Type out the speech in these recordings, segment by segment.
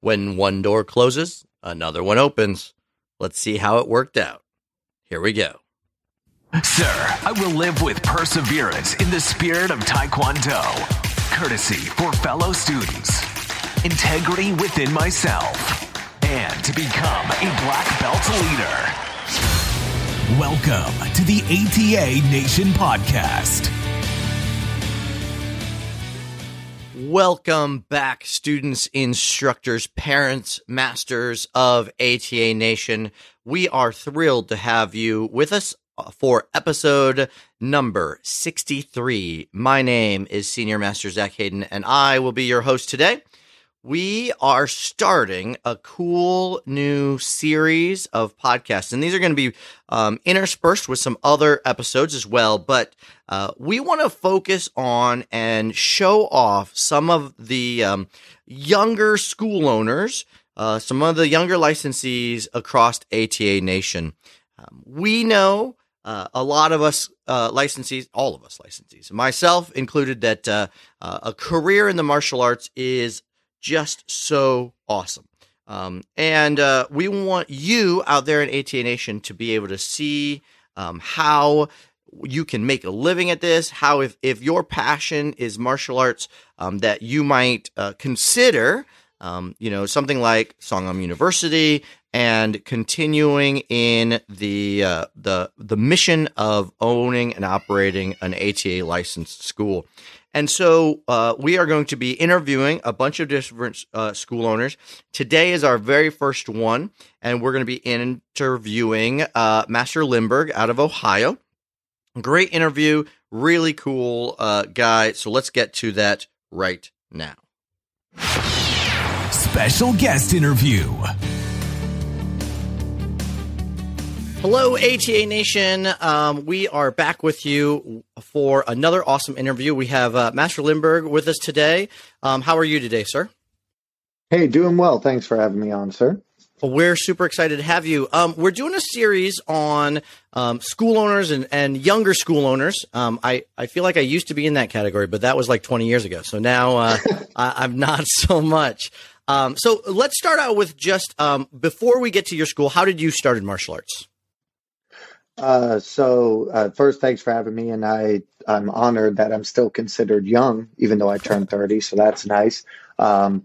When one door closes, another one opens. Let's see how it worked out. Here we go. Sir, I will live with perseverance in the spirit of Taekwondo, courtesy for fellow students, integrity within myself, and to become a black belt leader. Welcome to the ATA Nation Podcast. Welcome back, students, instructors, parents, masters of ATA Nation. We are thrilled to have you with us for episode number 63. My name is Senior Master Zach Hayden, and I will be your host today. We are starting a cool new series of podcasts, and these are going to be um, interspersed with some other episodes as well. But uh, we want to focus on and show off some of the um, younger school owners, uh, some of the younger licensees across ATA Nation. Um, we know uh, a lot of us uh, licensees, all of us licensees, myself included, that uh, uh, a career in the martial arts is just so awesome. Um, and uh, we want you out there in ATA Nation to be able to see um, how you can make a living at this, how if, if your passion is martial arts, um, that you might uh, consider, um, you know, something like Songahm University and continuing in the uh, the the mission of owning and operating an ATA licensed school. And so uh, we are going to be interviewing a bunch of different uh, school owners. Today is our very first one, and we're going to be interviewing uh, Master Limberg out of Ohio. Great interview, really cool uh, guy. So let's get to that right now. Special guest interview. Hello, ATA Nation. Um, we are back with you for another awesome interview. We have uh, Master Limberg with us today. Um, how are you today, sir? Hey, doing well. Thanks for having me on, sir. Well, we're super excited to have you. Um, we're doing a series on um, school owners and, and younger school owners. Um, I, I feel like I used to be in that category, but that was like 20 years ago. So now uh, I, am not so much. Um, so let's start out with just um, before we get to your school, how did you start in martial arts? Uh, so uh, first, thanks for having me, and I I'm honored that I'm still considered young, even though I turned 30. So that's nice. Um,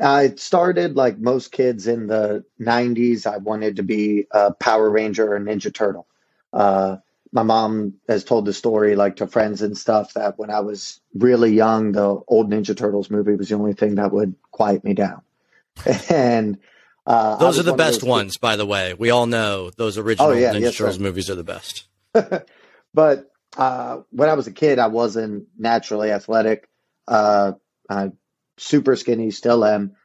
I started like most kids in the 90s. I wanted to be a Power Ranger or Ninja Turtle. Uh, my mom has told the story like to friends and stuff that when I was really young, the old Ninja Turtles movie was the only thing that would quiet me down. and uh, those are the best ones, by the way. We all know those original oh, yeah, Ninja yes, Turtles movies are the best. but uh, when I was a kid, I wasn't naturally athletic. Uh, I super skinny, still am.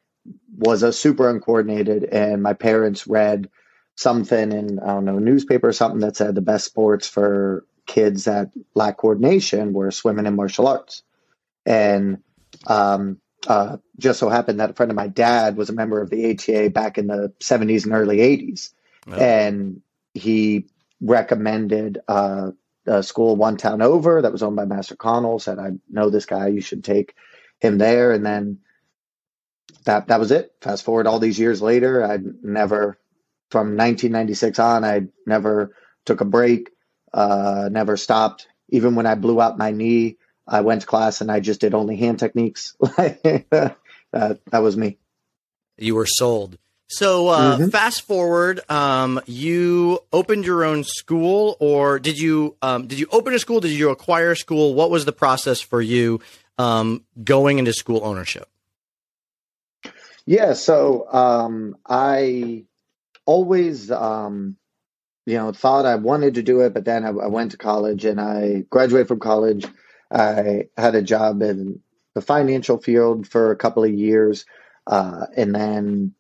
Was a super uncoordinated, and my parents read something in I don't know newspaper or something that said the best sports for kids that lack coordination were swimming and martial arts. And um, uh, just so happened that a friend of my dad was a member of the ATA back in the 70s and early 80s. Oh. And he recommended uh, a school one town over that was owned by Master Connell, said, I know this guy, you should take him there. And then that, that was it. Fast forward all these years later, I'd never, from 1996 on, I never took a break, uh, never stopped. Even when I blew out my knee, I went to class and I just did only hand techniques. that, that was me. You were sold. So uh, mm-hmm. fast forward, um, you opened your own school, or did you um, did you open a school? Did you acquire a school? What was the process for you um, going into school ownership? Yeah, so um, I always um, you know thought I wanted to do it, but then I, I went to college and I graduated from college I had a job in the financial field for a couple of years, uh, and then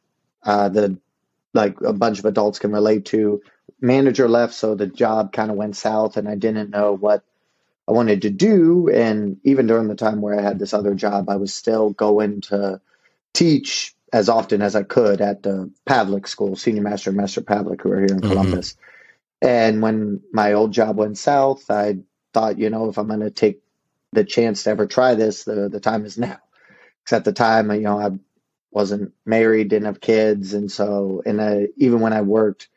uh, the like a bunch of adults can relate to. Manager left, so the job kind of went south, and I didn't know what I wanted to do. And even during the time where I had this other job, I was still going to teach as often as I could at the Pavlik School, Senior Master and Master Pavlik, who are here in mm-hmm. Columbus. And when my old job went south, I thought, you know, if I'm going to take the chance to ever try this, the the time is now. Because at the time, you know, I wasn't married, didn't have kids, and so and I, even when I worked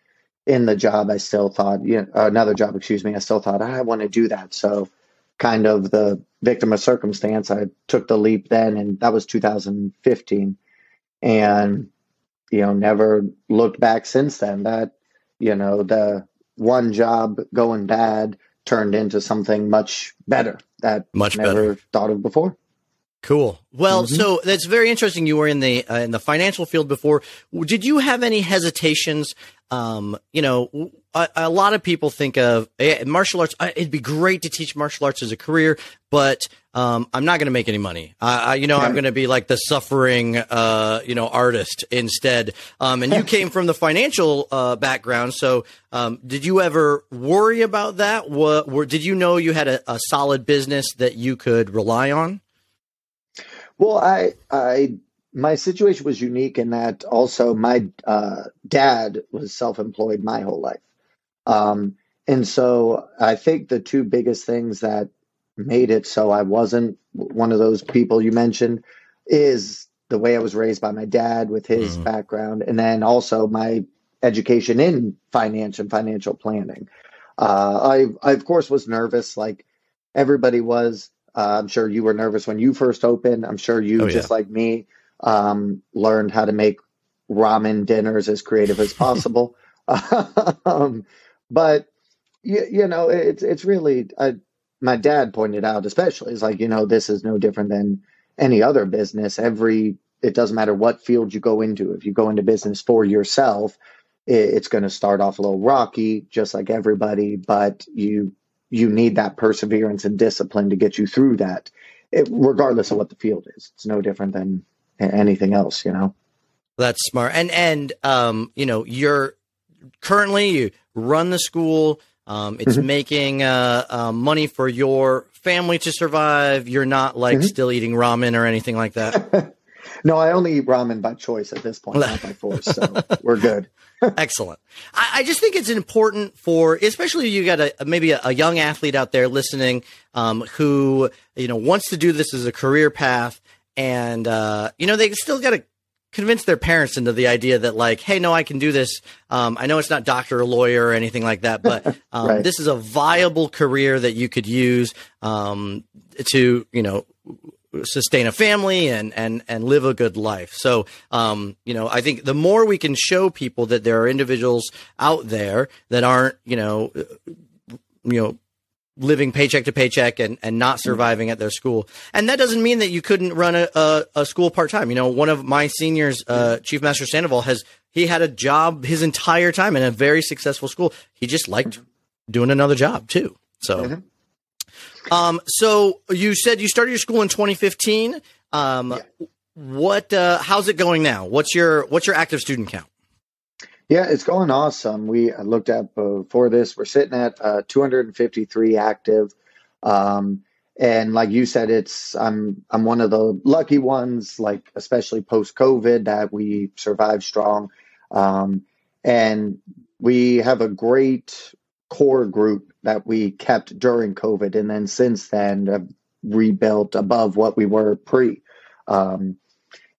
in the job, I still thought, you know, uh, another job, excuse me, I still thought ah, I want to do that. So, kind of the victim of circumstance, I took the leap then, and that was 2015, and you know, never looked back since then. That you know, the one job going bad turned into something much better that much never better. thought of before. Cool. Well, mm-hmm. so that's very interesting. You were in the uh, in the financial field before. Did you have any hesitations? Um, you know, a, a, lot of people think of eh, martial arts. It'd be great to teach martial arts as a career, but um, I'm not going to make any money. I, you know, yeah. I'm going to be like the suffering, uh, you know, artist instead. Um, and you came from the financial uh, background, so um, did you ever worry about that? What, were, did you know you had a, a solid business that you could rely on? Well, I, I, my situation was unique in that also my uh, dad was self-employed my whole life, um, and so I think the two biggest things that made it so I wasn't one of those people you mentioned is the way I was raised by my dad with his mm-hmm. background, and then also my education in finance and financial planning. Uh, I, I of course was nervous, like everybody was. Uh, I'm sure you were nervous when you first opened. I'm sure you, oh, just yeah. like me, um, learned how to make ramen dinners as creative as possible. um, but you, you, know, it's it's really uh, my dad pointed out, especially, is like you know, this is no different than any other business. Every it doesn't matter what field you go into. If you go into business for yourself, it, it's going to start off a little rocky, just like everybody. But you you need that perseverance and discipline to get you through that, it, regardless of what the field is. It's no different than anything else, you know. That's smart. And and um, you know, you're currently you run the school. Um, it's mm-hmm. making uh, uh, money for your family to survive. You're not like mm-hmm. still eating ramen or anything like that. no, I only eat ramen by choice at this point, not by force. So we're good. Excellent. I, I, just think it's important for, especially you got a maybe a, a young athlete out there listening um, who you know wants to do this as a career path, and uh, you know they still got to convince their parents into the idea that like, hey, no, I can do this. Um, I know it's not doctor or lawyer or anything like that, but um, right. this is a viable career that you could use um, to you know sustain a family and and and live a good life. So, um, you know, I think the more we can show people that there are individuals out there that aren't, you know, you know, living paycheck to paycheck and, and not surviving at their school. And that doesn't mean that you couldn't run a, a, a school part time. You know, one of my seniors, uh, Chief Master Sandoval, has he had a job his entire time in a very successful school. He just liked doing another job too. So. Mm-hmm. Um, so you said you started your school in 2015. Um, yeah. what, uh, how's it going now? What's your, what's your active student count? Yeah, it's going awesome. We looked at before this, we're sitting at uh, 253 active. Um, and like you said, it's I'm I'm one of the lucky ones, like especially post COVID, that we survived strong. Um, and we have a great core group that we kept during COVID, and then since then have rebuilt above what we were pre. Um,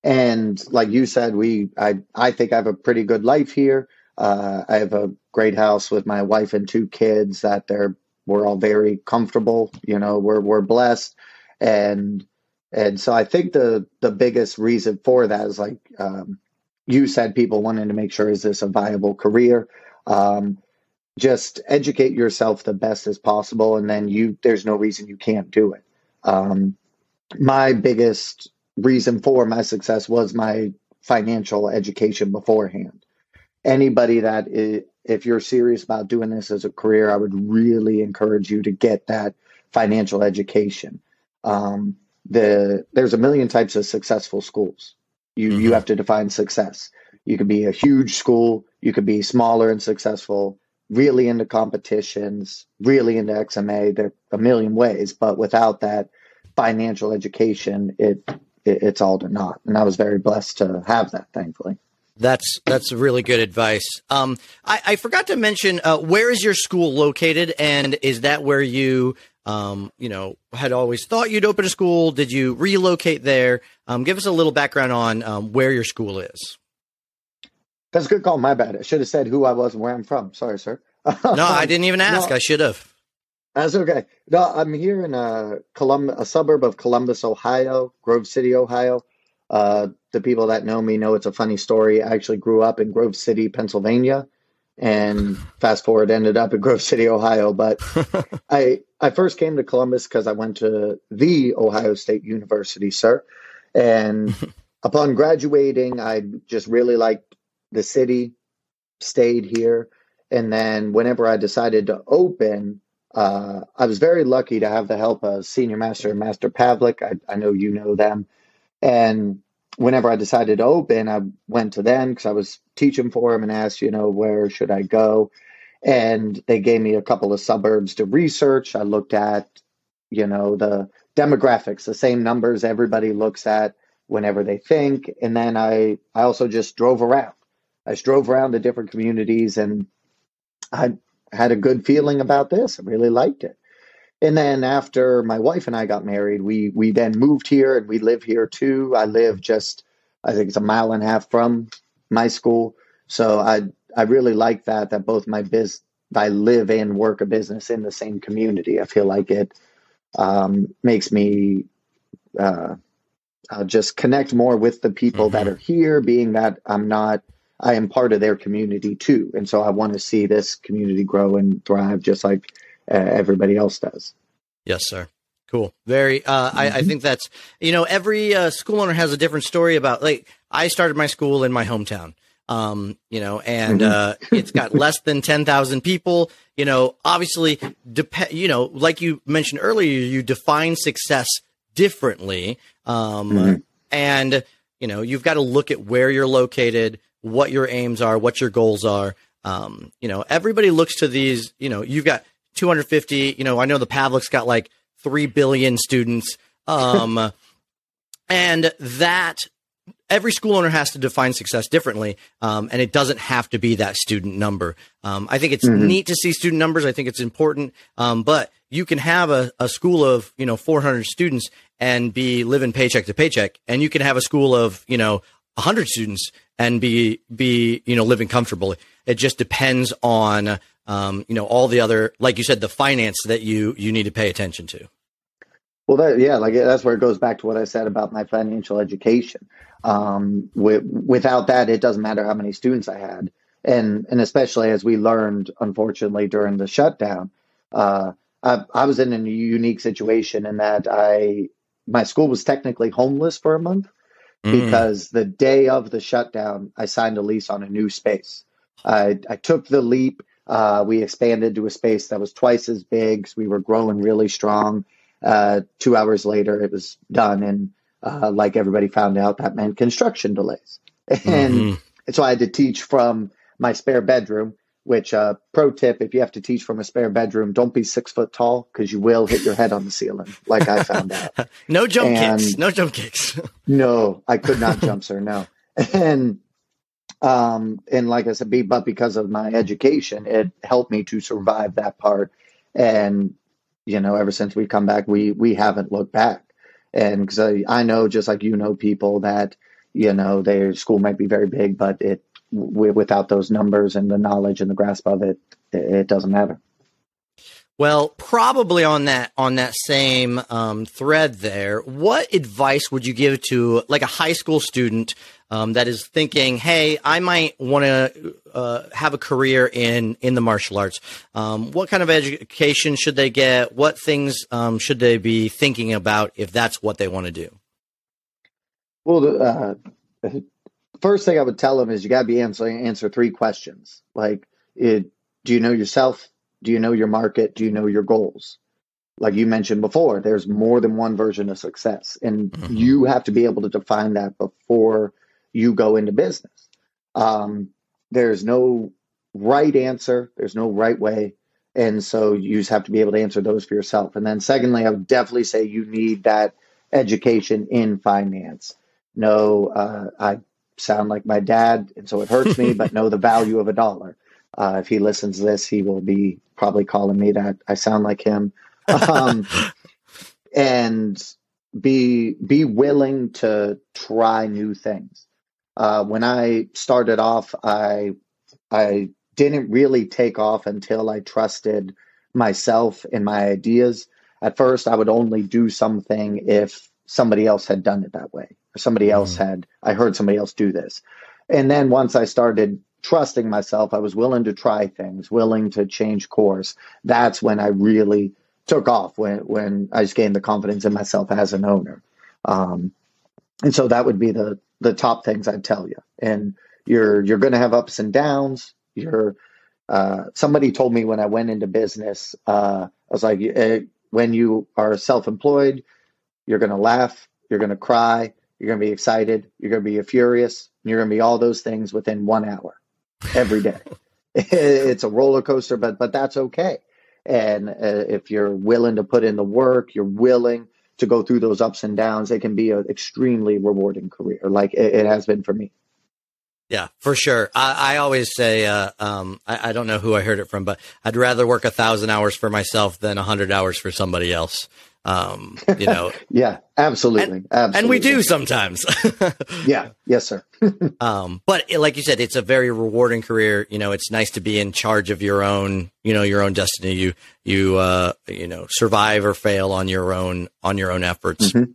and like you said, we I I think I have a pretty good life here. Uh, I have a great house with my wife and two kids that they're we're all very comfortable. You know, we're we're blessed, and and so I think the the biggest reason for that is like um, you said, people wanting to make sure is this a viable career. Um, just educate yourself the best as possible and then you there's no reason you can't do it. Um, my biggest reason for my success was my financial education beforehand. Anybody that is, if you're serious about doing this as a career i would really encourage you to get that financial education. Um, the there's a million types of successful schools. You mm-hmm. you have to define success. You could be a huge school you could be smaller and successful really into competitions, really into XMA. There are a million ways, but without that financial education, it, it it's all to naught. And I was very blessed to have that, thankfully. That's that's really good advice. Um, I, I forgot to mention uh, where is your school located, and is that where you um, you know, had always thought you'd open a school? Did you relocate there? Um, give us a little background on um, where your school is. That's a good call. My bad. I should have said who I was and where I'm from. Sorry, sir. no, I didn't even ask. No, I should have. That's okay. No, I'm here in a uh, Colum- a suburb of Columbus, Ohio, Grove City, Ohio. Uh, the people that know me know it's a funny story. I actually grew up in Grove City, Pennsylvania, and fast forward ended up in Grove City, Ohio. But I I first came to Columbus because I went to the Ohio State University, sir. And upon graduating, I just really liked the city, stayed here, and then whenever I decided to open, uh, I was very lucky to have the help of Senior Master and Master Pavlik. I, I know you know them. And whenever I decided to open, I went to them because I was teaching for them and asked, you know, where should I go? And they gave me a couple of suburbs to research. I looked at, you know, the demographics, the same numbers everybody looks at whenever they think. And then I, I also just drove around. I drove around to different communities and I had a good feeling about this. I really liked it. And then after my wife and I got married, we we then moved here and we live here too. I live just I think it's a mile and a half from my school. So I I really like that that both my biz I live and work a business in the same community. I feel like it um, makes me uh, uh, just connect more with the people mm-hmm. that are here, being that I'm not I am part of their community too. And so I want to see this community grow and thrive just like uh, everybody else does. Yes, sir. Cool. Very. Uh, mm-hmm. I, I, mm-hmm. think that's you know every uh, school owner has a different story about. Like I started my school in my hometown, um, you know, and mm-hmm. uh, it's got less than ten thousand people. You know, obviously, dep- You know, like you mentioned earlier, you define success differently, um, mm-hmm. and you know you've got to look at where you're located, what your aims are, what your goals are. Um, you know, everybody looks to these. You know, you've got 250. You know, I know the Pavlik's got like 3 billion students. Um, and that every school owner has to define success differently. Um, and it doesn't have to be that student number. Um, I think it's mm-hmm. neat to see student numbers. I think it's important. Um, but you can have a, a school of, you know, 400 students and be living paycheck to paycheck. And you can have a school of, you know, 100 students and be, be, you know, living comfortably. It just depends on, um, you know, all the other, like you said, the finance that you you need to pay attention to. Well, that yeah, like that's where it goes back to what I said about my financial education. Um, with, without that, it doesn't matter how many students I had, and and especially as we learned, unfortunately, during the shutdown, uh, I, I was in a unique situation in that I my school was technically homeless for a month mm. because the day of the shutdown, I signed a lease on a new space. I, I took the leap uh, we expanded to a space that was twice as big. So we were growing really strong. Uh, two hours later, it was done. And uh, like everybody found out, that meant construction delays. And, mm-hmm. and so I had to teach from my spare bedroom, which, uh, pro tip, if you have to teach from a spare bedroom, don't be six foot tall because you will hit your head on the ceiling, like I found out. no jump and kicks. No jump kicks. no, I could not jump, sir. No. And um, and like I said, be, but because of my education, it helped me to survive that part. And you know, ever since we come back, we we haven't looked back. And because I, I know, just like you know, people that you know their school might be very big, but it w- without those numbers and the knowledge and the grasp of it, it, it doesn't matter. Well, probably on that on that same um, thread there, what advice would you give to like a high school student um, that is thinking, "Hey, I might want to uh, have a career in in the martial arts. Um, what kind of education should they get? What things um, should they be thinking about if that's what they want to do?" Well, uh, first thing I would tell them is you got to be answering answer three questions. Like, it, do you know yourself? Do you know your market? Do you know your goals? Like you mentioned before, there's more than one version of success, and mm-hmm. you have to be able to define that before you go into business. Um, there's no right answer, there's no right way. And so you just have to be able to answer those for yourself. And then, secondly, I would definitely say you need that education in finance. No, uh, I sound like my dad, and so it hurts me, but know the value of a dollar. Uh, if he listens to this, he will be probably calling me that I sound like him. um, and be be willing to try new things. Uh, when I started off, I I didn't really take off until I trusted myself and my ideas. At first, I would only do something if somebody else had done it that way, somebody else mm. had. I heard somebody else do this, and then once I started trusting myself, I was willing to try things, willing to change course. That's when I really took off when when I just gained the confidence in myself as an owner. Um, and so that would be the the top things I'd tell you. And you're you're going to have ups and downs. You're uh, somebody told me when I went into business, uh, I was like, eh, when you are self employed, you're going to laugh, you're going to cry, you're going to be excited, you're going to be furious, you're going to be all those things within one hour every day. it's a roller coaster, but but that's okay. And uh, if you're willing to put in the work, you're willing to go through those ups and downs, it can be an extremely rewarding career, like it, it has been for me. Yeah, for sure. I, I always say, uh, um, I, I, don't know who I heard it from, but I'd rather work a thousand hours for myself than a hundred hours for somebody else. Um, you know. yeah, absolutely, and, absolutely, and we do sometimes. yeah, yes, sir. um, but like you said, it's a very rewarding career. You know, it's nice to be in charge of your own, you know, your own destiny. You, you, uh, you know, survive or fail on your own, on your own efforts. Mm-hmm.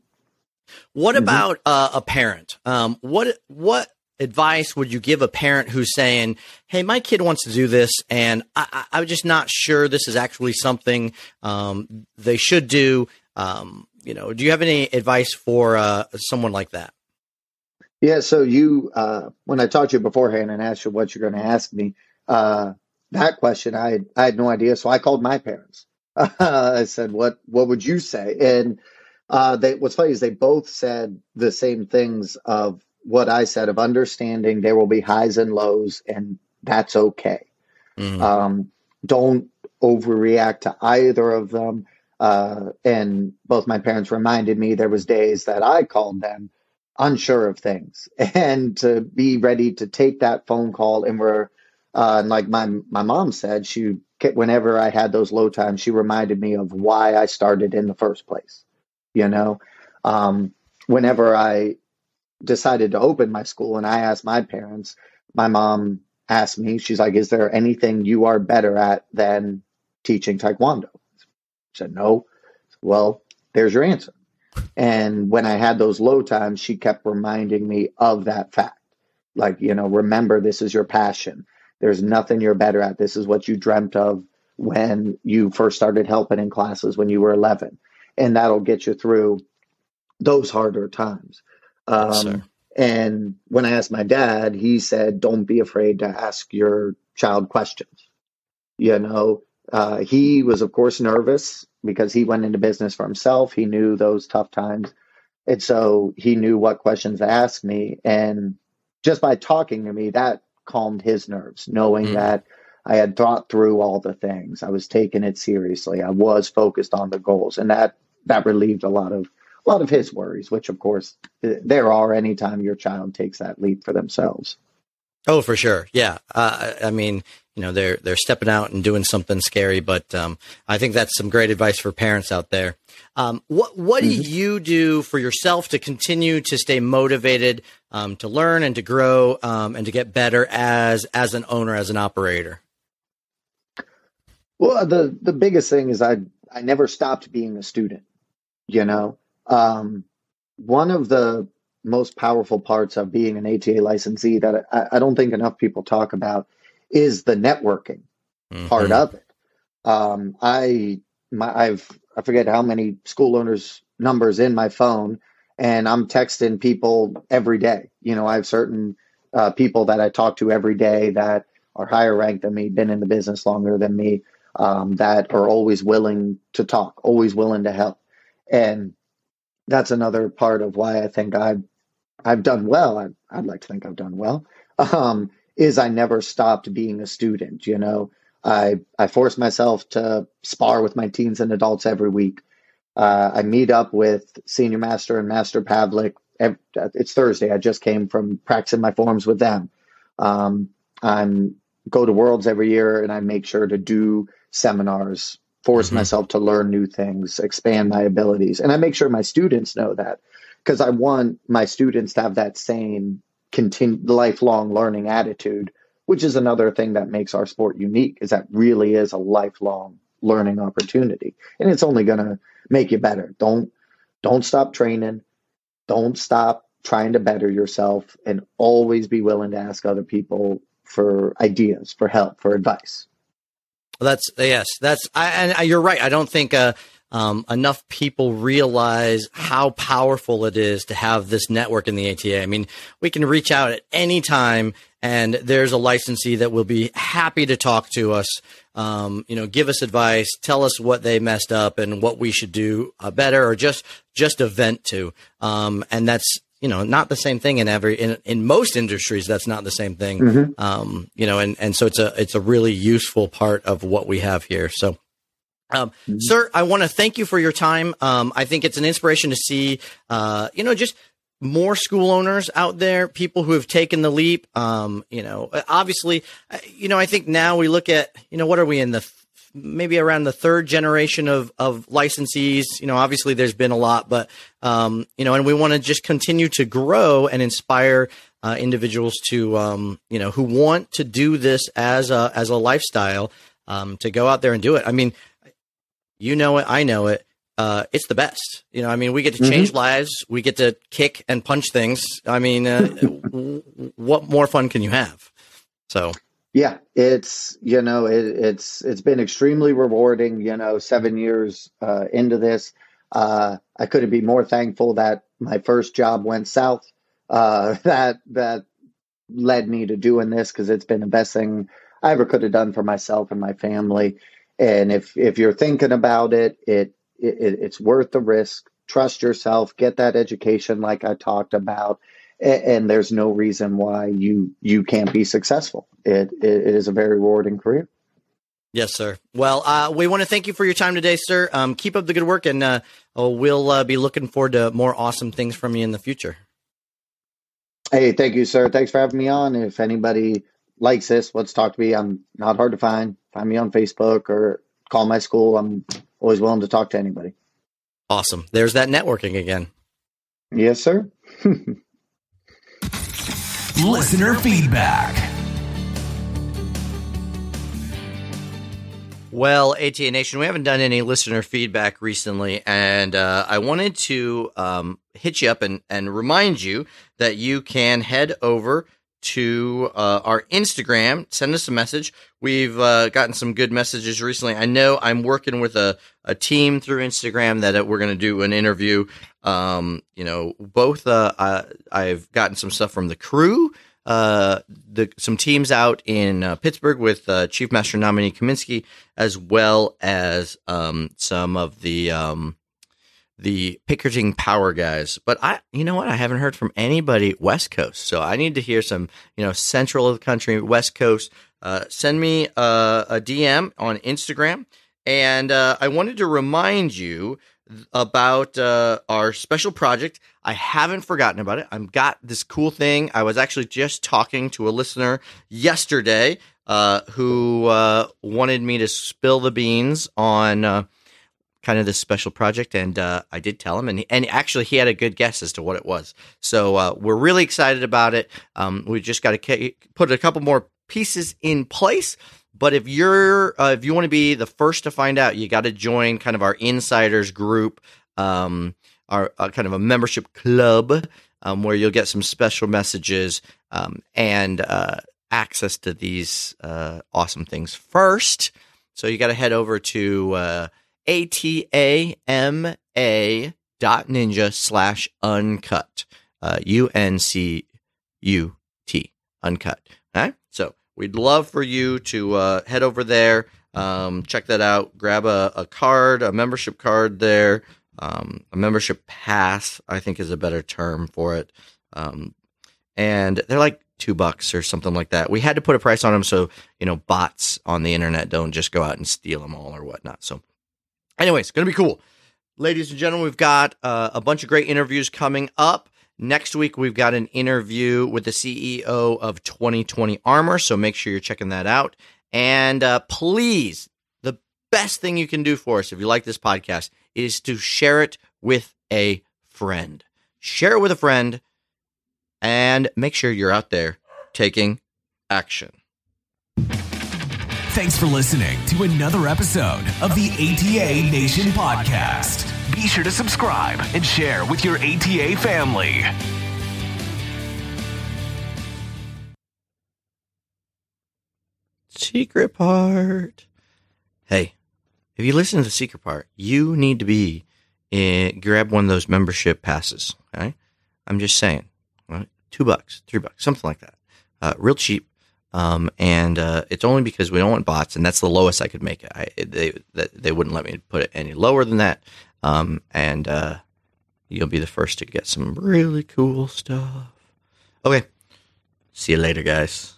What mm-hmm. about uh, a parent? Um, what, what advice would you give a parent who's saying, "Hey, my kid wants to do this, and I, am just not sure this is actually something um, they should do"? Um, you know, do you have any advice for uh, someone like that? Yeah. So you, uh, when I talked to you beforehand and asked you what you're going to ask me, uh, that question I had, I had no idea. So I called my parents. I said, "What What would you say?" And uh, they, what's funny is they both said the same things of what I said of understanding there will be highs and lows, and that's okay. Mm-hmm. Um, don't overreact to either of them. Uh, and both my parents reminded me there was days that I called them unsure of things, and to be ready to take that phone call. And we're uh, like my my mom said, she whenever I had those low times, she reminded me of why I started in the first place. You know, um, whenever I decided to open my school and I asked my parents, my mom asked me, she's like, Is there anything you are better at than teaching Taekwondo? I said, No. Well, there's your answer. And when I had those low times, she kept reminding me of that fact. Like, you know, remember, this is your passion. There's nothing you're better at. This is what you dreamt of when you first started helping in classes when you were 11. And that'll get you through those harder times. Um, and when I asked my dad, he said, "Don't be afraid to ask your child questions." You know, uh, he was of course nervous because he went into business for himself. He knew those tough times, and so he knew what questions to ask me. And just by talking to me, that calmed his nerves, knowing mm. that I had thought through all the things. I was taking it seriously. I was focused on the goals, and that that relieved a lot of a lot of his worries, which of course there are anytime your child takes that leap for themselves. Oh, for sure. Yeah. Uh, I mean, you know, they're, they're stepping out and doing something scary, but, um, I think that's some great advice for parents out there. Um, what, what mm-hmm. do you do for yourself to continue to stay motivated, um, to learn and to grow, um, and to get better as, as an owner, as an operator? Well, the, the biggest thing is I, I never stopped being a student, you know, um, one of the most powerful parts of being an ATA licensee that I, I don't think enough people talk about is the networking mm-hmm. part of it. Um, I my, I've I forget how many school owners numbers in my phone, and I'm texting people every day. You know, I have certain uh, people that I talk to every day that are higher ranked than me, been in the business longer than me, um, that are always willing to talk, always willing to help, and that's another part of why I think I've I've done well. I, I'd like to think I've done well. Um, is I never stopped being a student. You know, I I force myself to spar with my teens and adults every week. Uh, I meet up with Senior Master and Master Pavlik. Every, it's Thursday. I just came from practicing my forms with them. Um, I'm go to Worlds every year, and I make sure to do seminars force Mm-hmm. myself to learn new things, expand my abilities. And I make sure my students know that because I want my students to have that same continu- lifelong learning attitude, which is another thing that makes our sport unique is that really is a lifelong learning opportunity. And it's only going to make you better. Don't don't stop training. Don't stop trying to better yourself and always be willing to ask other people for ideas, for help, for advice. That's yes, that's I, and I, you're right. I don't think uh, um, enough people realize how powerful it is to have this network in the ATA. I mean, we can reach out at any time, and there's a licensee that will be happy to talk to us. Um, you know, give us advice, tell us what they messed up and what we should do uh, better, or just just a vent to. Um, and that's you know not the same thing in every in, in most industries. That's not the same thing. Um, you know, and and so it's a it's a really useful part of what we have here. So. Um, Sir, I want to thank you for your time. Um, I think it's an inspiration to see, uh, you know, just more school owners out there, people who have taken the leap. Um, you know, obviously, uh, you know, I think now we look at, you know, what are we in the th- maybe around the third generation of of licensees. You know, obviously there's been a lot, but um, you know, and we want to just continue to grow and inspire uh, individuals to, um, you know, who want to do this as a as a lifestyle um, to go out there and do it. I mean, you know it, I know it. Uh, it's the best. You know, I mean, we get to change lives. We get to kick and punch things. I mean, uh, what more fun can you have? So, Yeah, it's you know it, it's it's been extremely rewarding. You know, seven years uh, into this, uh, I couldn't be more thankful that my first job went south. Uh, that that led me to doing this because it's been the best thing I ever could have done for myself and my family. And if if you're thinking about it, it, it it's worth the risk. Trust yourself. Get that education, like I talked about and, and there's no reason why you you can't be successful. It it, it is a very rewarding career. yes, sir. Well, uh, we want to thank you for your time today, sir. Um, keep up the good work, and uh, oh, we'll uh, be looking forward to more awesome things from you in the future. Hey, thank you, sir. Thanks for having me on. If anybody likes this, let's talk to me. I'm not hard to find. Find me on Facebook or call my school. I'm always willing to talk to anybody. Awesome. There's that networking again. Yes, sir. Listener feedback. Well, ATA Nation, we haven't done any listener feedback recently, and uh, I wanted to um, hit you up and, and remind you that you can head over to uh, our Instagram, send us a message. We've uh, gotten some good messages recently. I know I'm working with a, a team through Instagram that uh, we're going to do an interview. Um, you know, both uh, I, I've gotten some stuff from the crew uh, the some teams out in uh, Pittsburgh with uh, Chief Master nominee Kaminsky, as well as um, some of the um, the Pickering Power guys. But I, you know what, I haven't heard from anybody West Coast, so I need to hear some, you know, central of the country, West Coast. Uh, send me a, a DM on Instagram, and uh, I wanted to remind you about uh, our special project. I haven't forgotten about it. I've got this cool thing. I was actually just talking to a listener yesterday uh, who uh, wanted me to spill the beans on uh, kind of this special project, and uh, I did tell him, and and actually he had a good guess as to what it was. So uh, we're really excited about it. Um, we just got to put a couple more pieces in place. But if you're uh, if you want to be the first to find out, you got to join kind of our insiders group, um, our uh, kind of a membership club um, where you'll get some special messages um, and uh, access to these uh, awesome things first. So you got to head over to uh, atama dot ninja slash uncut uh, u n c u t uncut. All right, so we'd love for you to uh, head over there, um, check that out, grab a, a card, a membership card there, um, a membership pass, I think is a better term for it. Um, and they're like two bucks or something like that. We had to put a price on them so, you know, bots on the internet don't just go out and steal them all or whatnot. So, anyways, it's going to be cool. Ladies and gentlemen, we've got uh, a bunch of great interviews coming up. Next week, we've got an interview with the CEO of 2020 Armor, so make sure you're checking that out. And uh, please, the best thing you can do for us if you like this podcast is to share it with a friend. Share it with a friend and make sure you're out there taking action. Thanks for listening to another episode of the ATA Nation podcast. Be sure to subscribe and share with your ATA family. Secret part. Hey, if you listen to the secret part, you need to be in, grab one of those membership passes. Okay, I'm just saying, right? two bucks, three bucks, something like that. Uh, real cheap. Um, and uh, it's only because we don't want bots, and that's the lowest I could make it. I, they they wouldn't let me put it any lower than that. Um, and uh, you'll be the first to get some really cool stuff. Okay, see you later, guys.